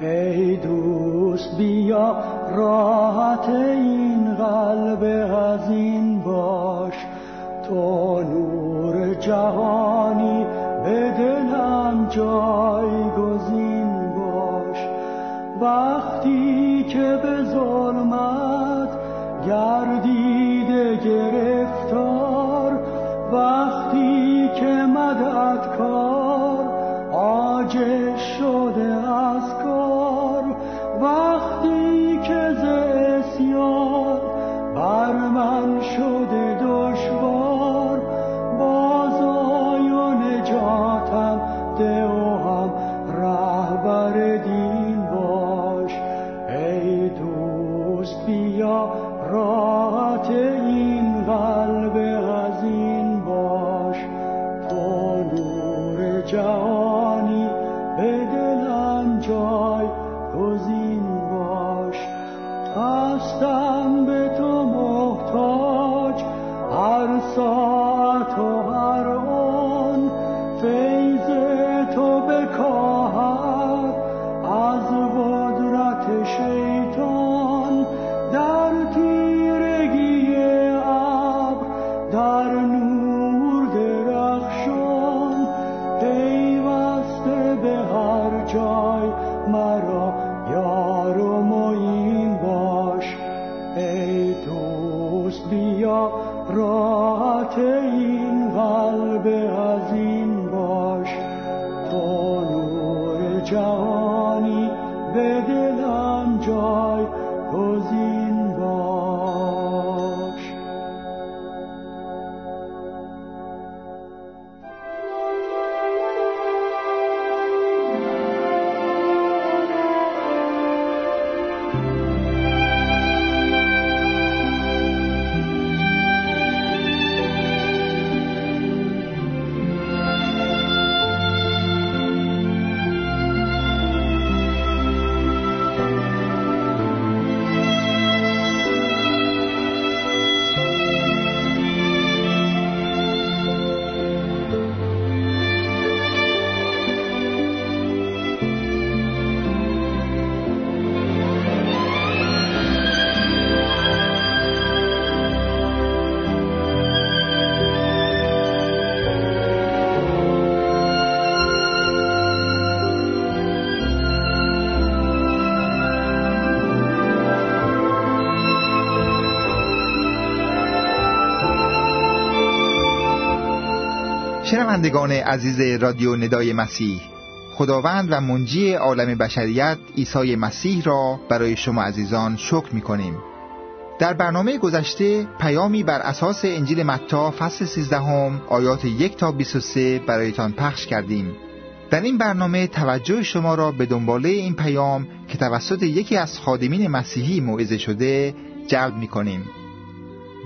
ای دوست بیا راحت این قلب هزین باش. تو نور جهانی به دلم جایگزین باش. وقتی که به ظلمت گردیده گرفتار وقتی که مدد کار شنوندگان عزیز رادیو ندای مسیح خداوند و منجی عالم بشریت عیسی مسیح را برای شما عزیزان شکر می کنیم در برنامه گذشته پیامی بر اساس انجیل متا فصل 13 هم آیات یک تا 23 برایتان پخش کردیم. در این برنامه توجه شما را به دنباله این پیام که توسط یکی از خادمین مسیحی موعظه شده جلب می کنیم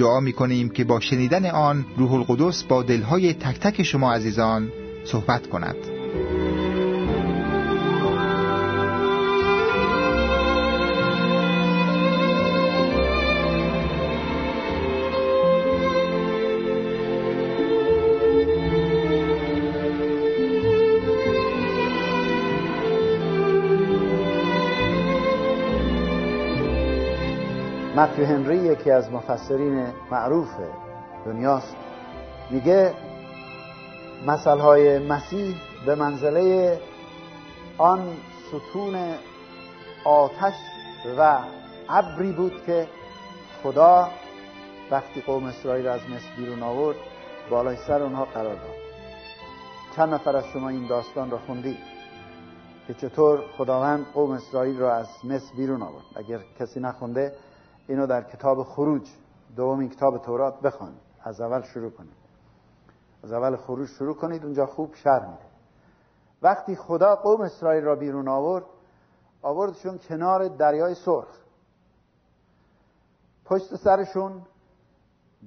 دعا می کنیم که با شنیدن آن روح القدس با دلهای تک تک شما عزیزان صحبت کند. متیو هنری یکی از مفسرین معروف دنیاست. میگه مثلهای مسیح به منزله آن ستون آتش و ابری بود که خدا وقتی قوم اسرائیل از مصر بیرون آورد بالای سر اونها قرار داد. چند نفر از شما این داستان را خوندید که چطور خداوند قوم اسرائیل را از مصر بیرون آورد. اگر کسی نخونده اینو در کتاب خروج دومین کتاب تورات بخوانید از اول شروع کنید. از اول خروج شروع کنید اونجا خوب شرح میده. وقتی خدا قوم اسرائیل را بیرون آورد آوردشون کنار دریای سرخ. پشت سرشون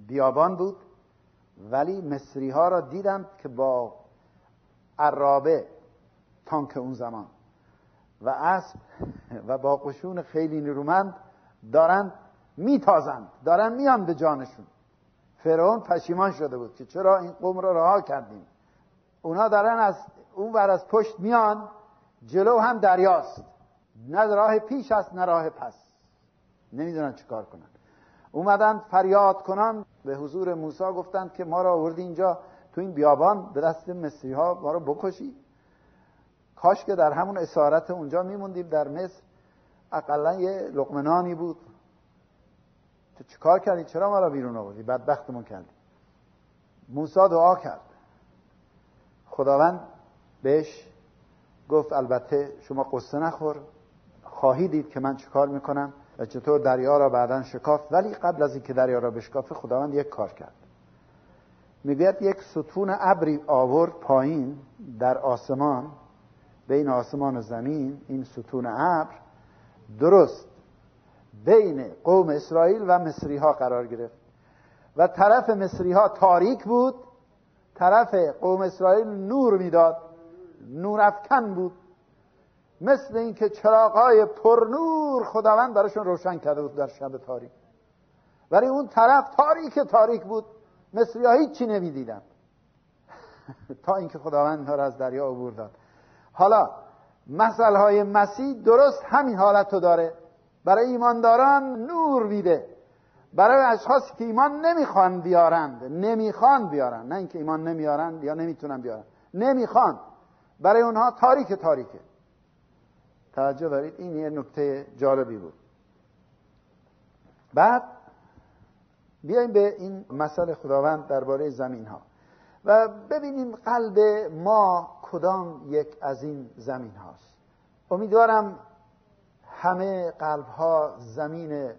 بیابان بود ولی مصری ها را دیدند که با عرابه تانک اون زمان. و اسب و با قشون خیلی نیرومند دارند میتازند. دارن میان به جانشون. فرعون پشیمان شده بود که چرا این قوم را رها کردیم؟ اونا دارن از اون ور از پشت میان جلو هم دریاست. نه راه پیش است نه راه پس. نمی‌دونن چیکار کنن. اومدن فریاد کنن. به حضور موسی گفتند که ما را آوردی اینجا تو این بیابان به دست مصری ها ما رو بکشی. کاش که در همون اسارت اونجا میموندیم در مصر. اقلا یه لقمنانی بود. تو چیکار کردی؟ چرا ما را بیرون آوردی؟ بدبختمون کردی. موسی دعا کرد. خداوند بهش گفت البته شما قصه نخور. خواهی دید که من چیکار می‌کنم و چطور دریا را بعدا شکافت. ولی قبل از اینکه دریا را بشکافه خداوند یک کار کرد. می‌گوید یک ستون ابری آورد پایین در آسمان بین آسمان و زمین. این ستون ابر درست بین قوم اسرائیل و مصری ها قرار گرفت. و طرف مصری ها تاریک بود طرف قوم اسرائیل نور می‌داد نور افکن بود. مثل اینکه چراغای پرنور خداوند براشون روشن کرده بود در شب تاریک. ولی اون طرف تاریک تاریک بود مصری ها هیچی نمی‌دیدن تا اینکه خداوند ها را از دریا عبور داد. حالا مسئله های مسیح درست همین حالت رو داره. برای ایمانداران نور میده. برای اشخاصی که ایمان نمی‌خوان بیارند. نمی‌خوان بیارند. نه اینکه ایمان نمیارند یا نمی‌تونن بیارند. نمی‌خوان. برای اونها تاریک تاریکه. توجه دارید؟ این یه نکته جالبی بود. بعد بیایم به این مسئله خداوند درباره زمین ها و ببینیم قلب ما کدام یک از این زمین هاست امیدوارم همه قلب ها زمین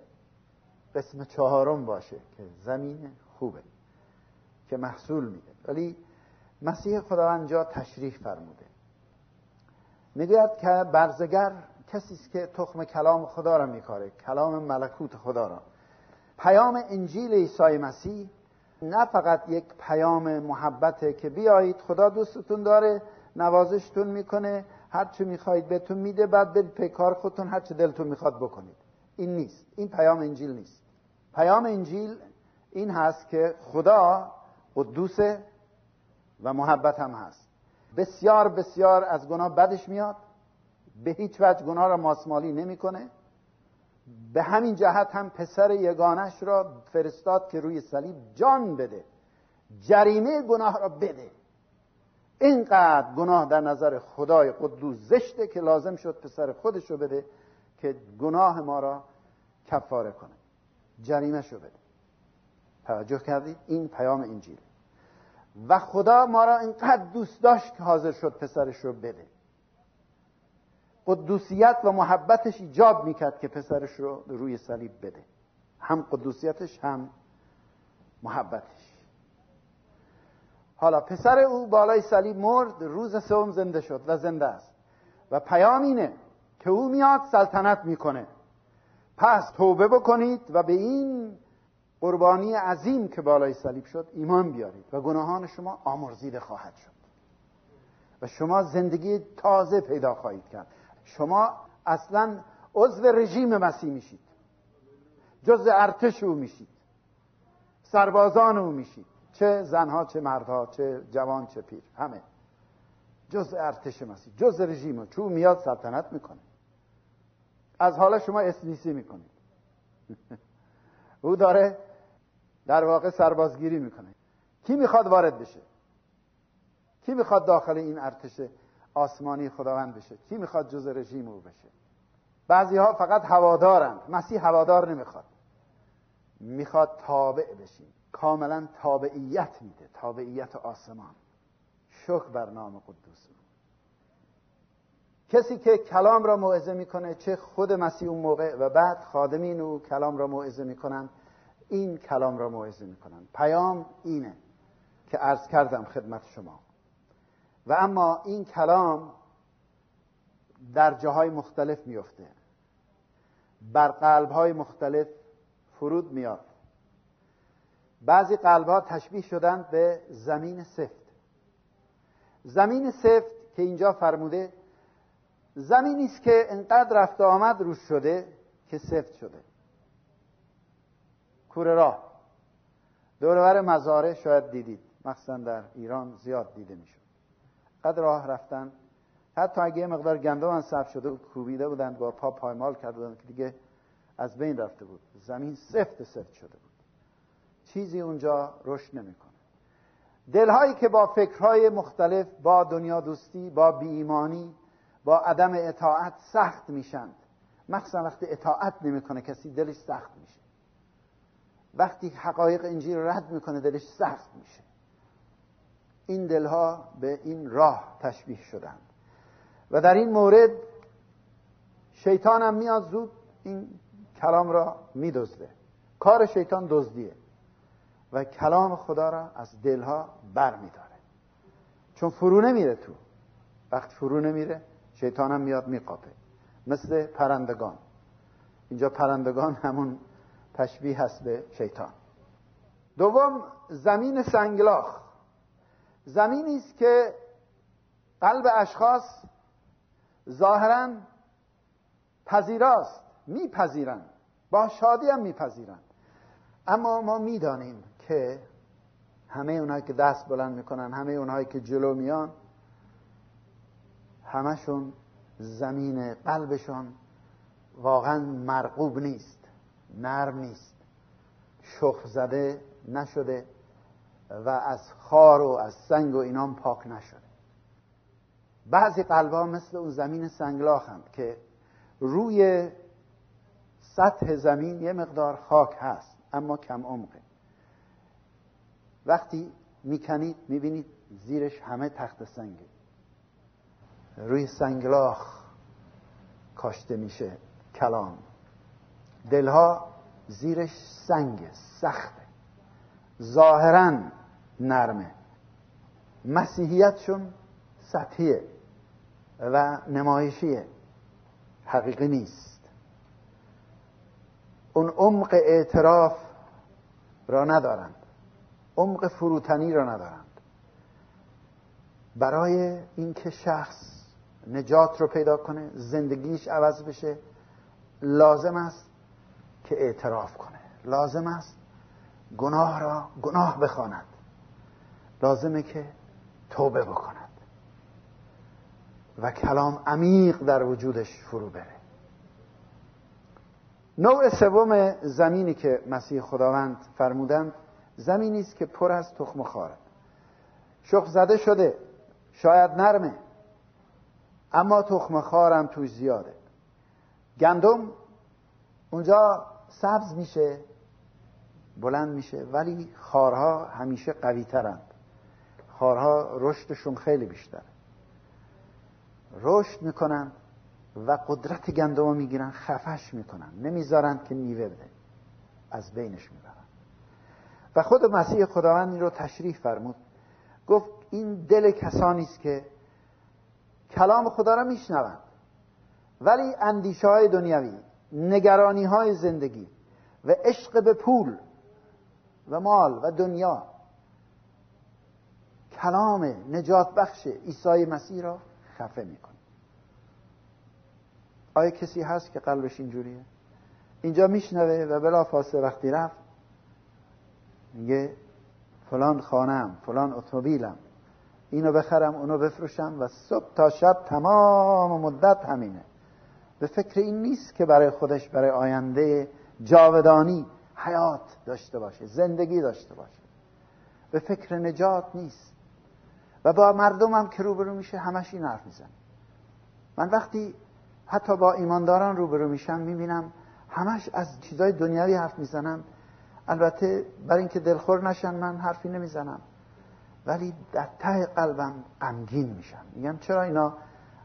قسم چهارم باشه که زمین خوبه که محصول میده. ولی مسیح خداوند جا تشریح فرموده. می‌گوید که برزگر کسی است که تخم کلام خدا را میکاره کلام ملکوت خدا را. پیام انجیل عیسی مسیح نه فقط یک پیام محبته که بیایید خدا دوستتون داره نوازشتون می‌کنه هر چی می‌خواهید بهتون میده بعد برید پیکار خودتون هر چه دلتون می‌خواد بکنید. این نیست. این پیام انجیل نیست. پیام انجیل این هست که خدا قدوسه و محبت هم هست. بسیار بسیار از گناه بدش میاد. به هیچ وجه گناه را ماسمالی نمی‌کنه. به همین جهت هم پسر یگانش را فرستاد که روی صلیب جان بده. جریمه گناه را بده. اینقدر گناه در نظر خدای قدوس زشته که لازم شد پسر خودش رو بده که گناه ما را کفاره کنه. جریمه شو بده. توجه کردید؟ این پیام انجیل. و خدا ما را اینقدر دوست داشت که حاضر شد پسرش رو بده. قدوسیت و محبتش ایجاب می‌کرد که پسرش رو روی صلیب بده. هم قدوسیتش هم محبتش. حالا پسر او بالای صلیب مرد روز سوم زنده شد و زنده است. و پیام اینه که او میاد سلطنت می‌کنه. پس توبه بکنید و به این قربانی عظیم که بالای صلیب شد ایمان بیارید و گناهان شما آمرزیده خواهد شد. و شما زندگی تازه پیدا خواهید کرد. شما اصلا عضو رژیم مسیح میشید. جز ارتش او میشید. سربازان او میشید. چه زنها چه مردها چه جوان چه پیر همه. جز ارتش مسیح جز رژیم چون میاد سلطنت می‌کنه. از حالا شما اسنیسی می‌کنید. او داره در واقع سربازگیری می‌کنه. کی می‌خواد وارد بشه؟ کی می‌خواد داخل این ارتش آسمانی خداوند بشه؟ کی می‌خواد جز رژیم او بشه؟ بعضی ها فقط هوادارند. مسیح هوادار نمی‌خواد. می‌خواد تابع بشیم. کاملا تابعیت میده تابعیت آسمان. شکر بر نام قدوس کسی که کلام را موعظه می‌کنه چه خود مسیح اون موقع و بعد خادمین او کلام را موعظه می‌کنن این کلام را موعظه می‌کنن. پیام اینه که عرض کردم خدمت شما. و اما این کلام در جاهای مختلف میفته بر قلبهای مختلف فرود میاد بعضی قلبها تشبیه شدن به زمین سفت. زمین سفت که اینجا فرموده زمینی است که انقدر رفت آمد روش شده که سفت شده. کوره راه. دورور مزاره شاید دیدید. مخصوصا در ایران زیاد دیده می‌شد. قد راه رفتن. حتی اگه یه مقدار گندم هم صف شده و کوبیده بودند با پا پایمال کرده بودند که دیگه از بین رفته بود. زمین سفت سفت شده بود. چیزی اونجا رشد نمی‌کنه. دلهایی که با فکرهای مختلف با دنیا دوستی با بیایمانی با عدم اطاعت سخت میشند. مخصوصا وقتی اطاعت نمی‌کنه کسی دلش سخت میشه. وقتی حقایق انجیل رد می‌کنه دلش سخت میشه. این دلها به این راه تشبیه شدند و در این مورد شیطان هم میاد زود این کلام را میدزده. کار شیطان دزدیه. و کلام خدا را از دلها بر میداره چون فرو نمیره تو. وقت فرو نمیره هم میاد میقاپه. مثل پرندگان. اینجا پرندگان همون تشبیه هست به شیطان. دوم زمین سنگلاخ. زمینی است که قلب اشخاص ظاهرا پذیراست میپذیرند با شادی هم میپذیرند اما ما می‌دانیم که همه اونهایی که دست بلند می‌کنن همه اونهایی که جلو میان همشون زمین قلبشون واقعا مرقوب نیست نرم نیست شخ زده نشده و از خار و از سنگ و اینام پاک نشده. بعضی قلبها مثل اون زمین سنگلاخند که روی سطح زمین یه مقدار خاک هست اما کم عمقه. وقتی می‌کنید می‌بینید زیرش همه تخت سنگه. روی سنگلاخ کاشته میشه کلام. دلها زیرش سنگ سخته. ظاهرا نرمه. مسیحیتشون سطحیه و نمایشیه. حقیقی نیست. اون عمق اعتراف را ندارند عمق فروتنی را ندارند. برای اینکه شخص نجات رو پیدا کنه زندگیش عوض بشه لازم است که اعتراف کنه. لازم است گناه را گناه بخواند. لازمه که توبه بکند. و کلام عمیق در وجودش فرو بره. نوع سوم زمینی که مسیح خداوند فرمودند زمینی است که پر از تخم خاره شخ زده شده شاید نرمه اما تخم خارم توش زیاده. گندم اونجا سبز میشه بلند میشه ولی خارها همیشه قوی ترند خارها رشدشون خیلی بیشتر رشد می‌کنن و قدرت گندم رو می‌گیرن خفش می‌کنن. نمی‌ذارن که میوه بده. از بینش می‌برن. و خود مسیح خداوند این رو تشریح فرمود. گفت این دل کسانی است که کلام خدا را میشنوند. ولی اندیشه های دنیوی نگرانی های زندگی و عشق به پول و مال و دنیا کلام نجات بخش عیسی مسیح را خفه می‌کنه. آیا کسی هست که قلبش اینجوریه؟ اینجا میشنوه و بلا فاصله وقتی رفت میگه فلان خانم فلان اتومبیلم اینو بخرم اونو بفروشم و صبح تا شب تمام مدت همینه. به فکر این نیست که برای خودش برای آینده جاودانی حیات داشته باشه زندگی داشته باشه. به فکر نجات نیست. و با مردمم که روبرو میشه همش این حرف میزن من وقتی حتی با ایمانداران روبرو میشم می‌بینم همش از چیزای دنیاوی حرف می‌زنن البته برای اینکه دلخور نشن من حرفی نمی‌زنم. ولی در ته قلبم غمگین میشم. میگم چرا اینا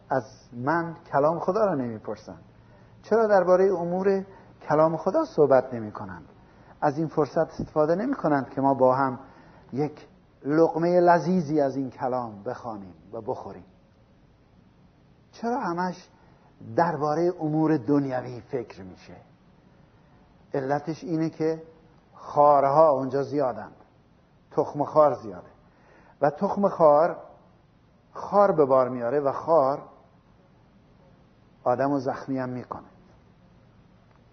از من کلام خدا را نمی‌پرسن؟ چرا درباره امور کلام خدا صحبت نمی کنند از این فرصت استفاده نمی کنند که ما با هم یک لقمه لذیذی از این کلام بخوانیم و بخوریم. چرا همش درباره امور دنیوی فکر میشه؟ علتش اینه که خارها اونجا زیادند تخم خار زیاده. و تخم خار خار به بار میاره و خار آدم رو زخمی هم می‌کنه.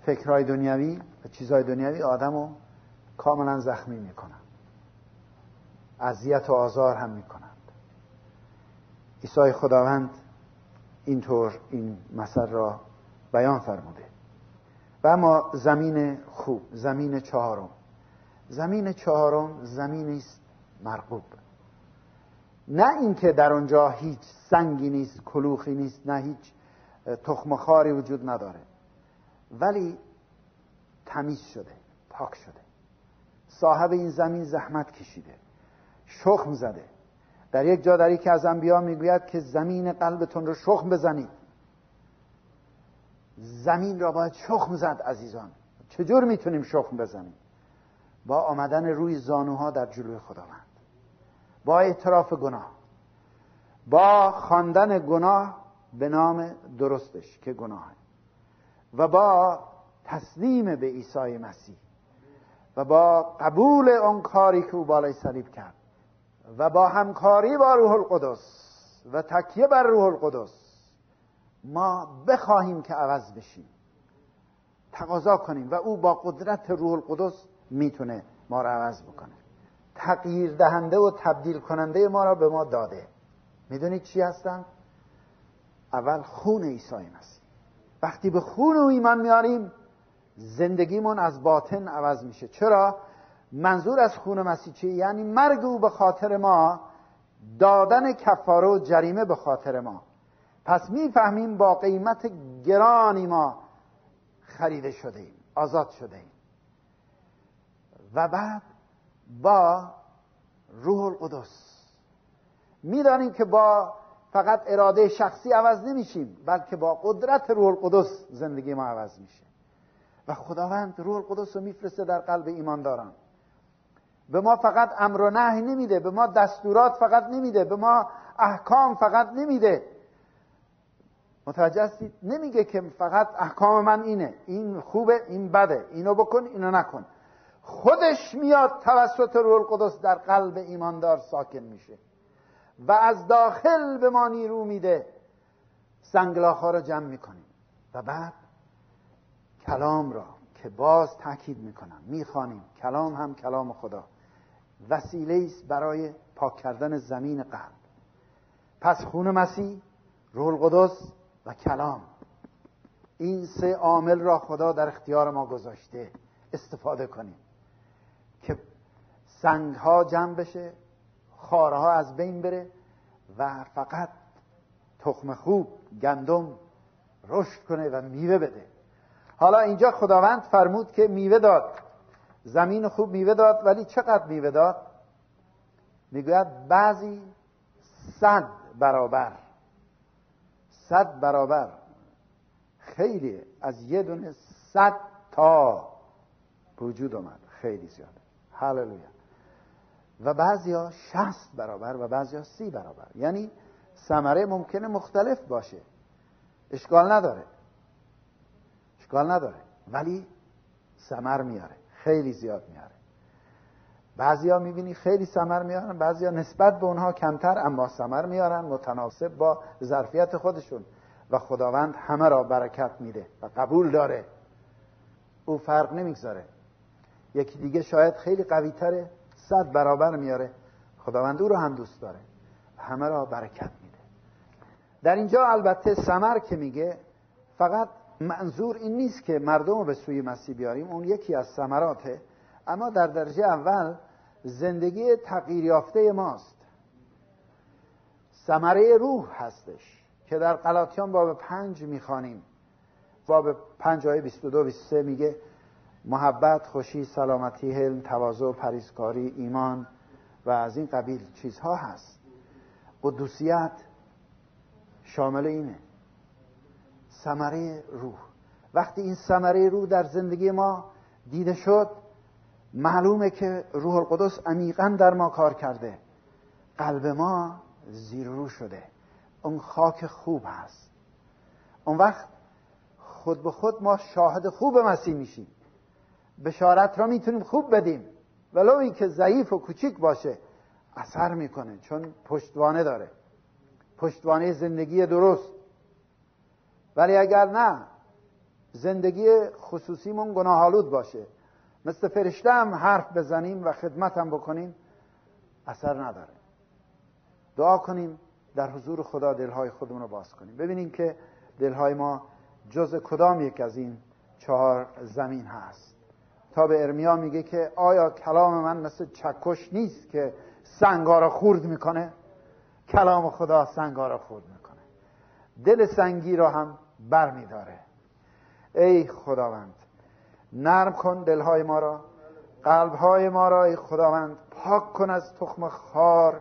فکرهای دنیوی و چیزهای دنیوی آدم رو کاملا زخمی می‌کنن. اذیت و آزار هم می‌کنند. عیسی خداوند اینطور این مثل را بیان فرموده. و اما زمین خوب زمین چهارم. زمین چهارم زمینی است مرغوب. نه اینکه در آنجا هیچ سنگی نیست کلوخی نیست نه هیچ تخم خاری وجود نداره. ولی تمیز شده پاک شده. صاحب این زمین زحمت کشیده شخم زده. در یک جا در یکی از انبیا می‌گوید که زمین قلبتون رو شخم بزنید. زمین را باید شخم زد عزیزان. چجور می‌تونیم شخم بزنیم؟ با آمدن روی زانوها در جلوی خداوند. با اعتراف گناه. با خواندن گناه به نام درستش که گناه و با تسلیم به عیسی مسیح. و با قبول آن کاری که او بالای صلیب کرد. و با همکاری با روح القدس. و تکیه بر روح القدس. ما بخواهیم که عوض بشیم. تقاضا کنیم و او با قدرت روح القدس می‌تونه ما را عوض بکنه تغییر دهنده و تبدیل کننده ما را به ما داده می‌دونید چی هستن؟ اول خون عیسی مسیح وقتی به خون او ایمان میاریم زندگیمون از باطن عوض میشه چرا؟ منظور از خون مسیح چیه؟ یعنی مرگ او به خاطر ما دادن کفاره و جریمه به خاطر ما پس می‌فهمیم با قیمت گرانی ما خریده شده ایم آزاد شده ایم و بعد با روح القدس. می‌دانیم که با فقط اراده شخصی عوض نمیشیم بلکه با قدرت روح القدس زندگی ما عوض میشه. و خداوند روح القدس رو میفرسته در قلب ایمانداران. به ما فقط امر و نهی نمیده به ما دستورات فقط نمیده به ما احکام فقط نمیده. متوجه هستید؟ نمیگه که فقط احکام من اینه. این خوبه این بده. اینو بکن اینو نکن. خودش میاد توسط روح القدس در قلب ایماندار ساکن میشه و از داخل به ما نیرو میده. سنگلاخ رو جمع می‌کنیم. و بعد کلام را که باز تاکید می‌کنم می‌خوانیم. کلام هم کلام خدا. وسیله است برای پاک کردن زمین قلب. پس خون مسیح روح القدس و کلام. این سه عامل را خدا در اختیار ما گذاشته. استفاده کنیم. سنگ ها جمع بشه خارها از بین بره و فقط تخم خوب گندم رشد کنه و میوه بده. حالا اینجا خداوند فرمود که میوه داد. زمین خوب میوه داد ولی چقدر میوه داد؟ می‌گوید بعضی صد برابر. صد برابر. خیلی از یه دونه صد تا وجود اومد. خیلی زیاده. هللویا. و بعضی ها شست برابر و بعضی ها سی برابر. یعنی ثمره ممکنه مختلف باشه. اشکال نداره. اشکال نداره. ولی ثمر میاره. خیلی زیاد میاره. ها می‌بینی خیلی ثمر میارن ها نسبت به اونها کمتر اما ثمر میارن متناسب با ظرفیت خودشون. و خداوند همه را برکت میده و قبول داره. او فرق نمی‌گذاره. یکی دیگه شاید خیلی قوی تره صد برابر میاره. خداوند او رو هم دوست داره. همه را برکت میده. در اینجا البته سمر که میگه فقط منظور این نیست که مردم رو به سوی مسیح بیاریم. اون یکی از ثمراته. اما در درجه اول زندگی تغییر یافته ماست. ثمره روح هستش که در قلاتیان باب پنج می‌خوانیم. باب پنج آیه 22 23 میگه محبت خوشی سلامتی حلم تواضع پریزکاری ایمان و از این قبیل چیزها هست. قدوسیت شامل اینه. ثمره روح. وقتی این ثمره روح در زندگی ما دیده شد معلومه که روح القدس عمیقا در ما کار کرده. قلب ما زیر رو شده. اون خاک خوب هست. اون وقت خود به خود ما شاهد خوب مسیح میشیم. بشارت را می‌تونیم خوب بدیم. ولو این که ضعیف و کوچیک باشه. اثر می‌کنه چون پشتوانه داره. پشتوانه زندگی درست. ولی اگر نه زندگی خصوصیمون گناهالود باشه. مثل فرشته هم حرف بزنیم و خدمت هم بکنیم اثر نداره. دعا کنیم در حضور خدا دلهای خودمون رو باز کنیم. ببینیم که دلهای ما جز کدام یک از این چهار زمین هست. تا به ارمیا میگه که آیا کلام من مثل چکش نیست که سنگارا خورد می‌کنه؟ کلام خدا سنگارا خورد می‌کنه. دل سنگی را هم بر میداره. ای خداوند نرم کن دلهای ما را قلبهای ما را ای خداوند پاک کن از تخم خار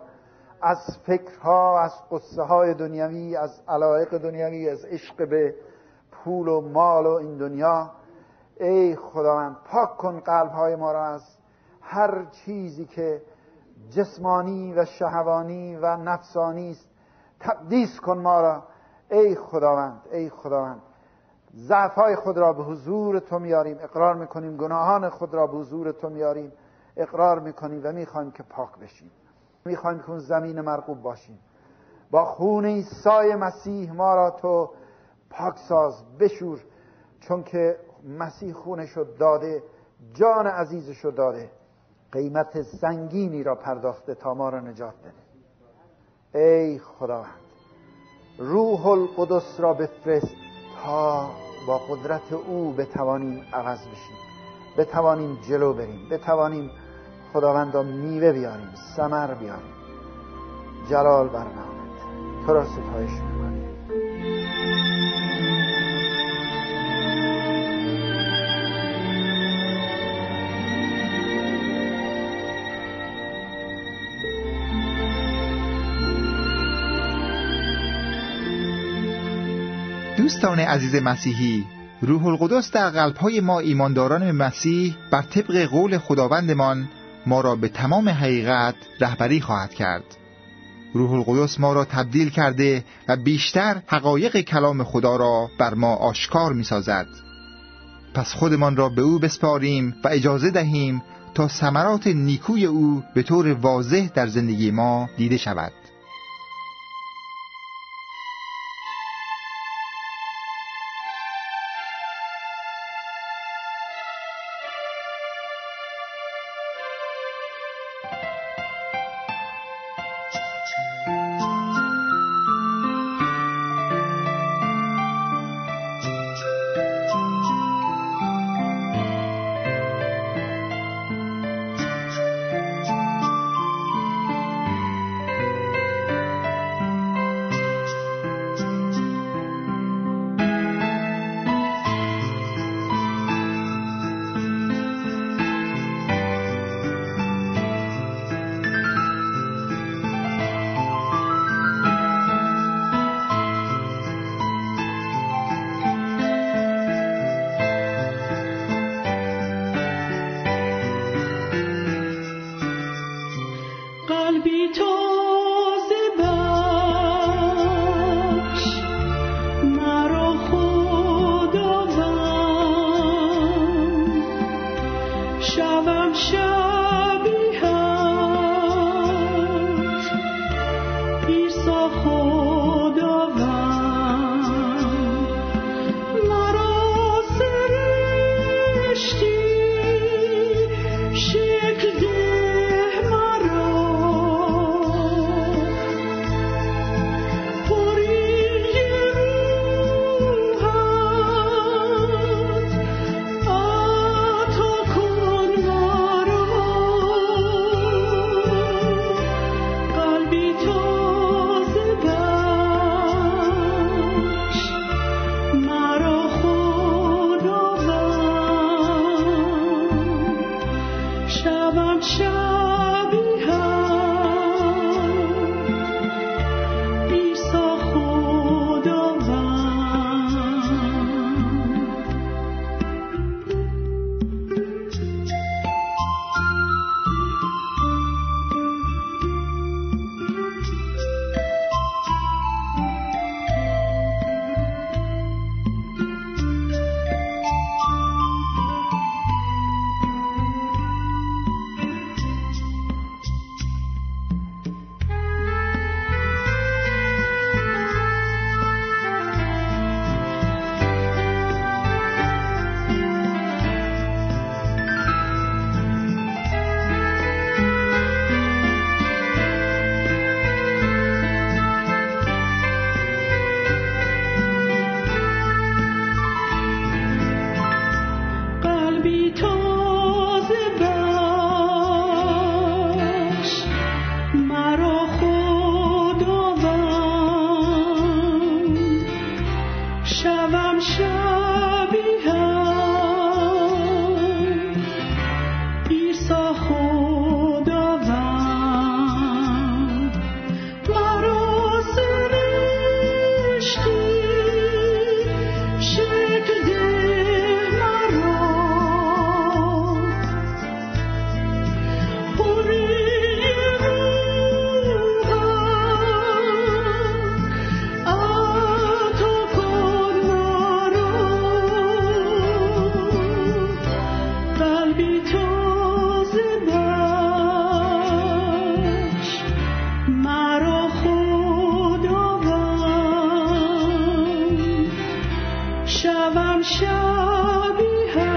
از فکرها از قصه های دنیوی از علایق دنیوی از عشق به پول و مال و این دنیا. ای خداوند پاک کن قلبهای ما را از هر چیزی که جسمانی و شهوانی و نفسانی است تقدیس کن ما را. ای خداوند ای خداوند ضعفهای خود را به حضور تو میاریم. اقرار می‌کنیم گناهان خود را به حضور تو میاریم. اقرار می‌کنیم و می‌خوایم که پاک بشیم. می‌خوایم که اون زمین مرغوب باشیم. با خون عیسی مسیح ما را تو پاک ساز بشور. چون که مسیح خونش رو داده جان عزیزش رو داده. قیمت سنگینی را پرداخته تا ما را نجات بده. ای خداوند روح القدس را بفرست تا با قدرت او بتوانیم عوض بشیم. بتوانیم جلو بریم. بتوانیم خداوندا میوه بیاریم سمر بیاریم. جلال بر نامت. تو را ستایش دوستان عزیز مسیحی روح القدس در قلبهای ما ایمانداران مسیح بر طبق قول خداوندمان ما را به تمام حقیقت رهبری خواهد کرد روح القدس ما را تبدیل کرده و بیشتر حقایق کلام خدا را بر ما آشکار می سازد. پس خودمان را به او بسپاریم و اجازه دهیم تا ثمرات نیکوی او به طور واضح در زندگی ما دیده شود. شوم شبیه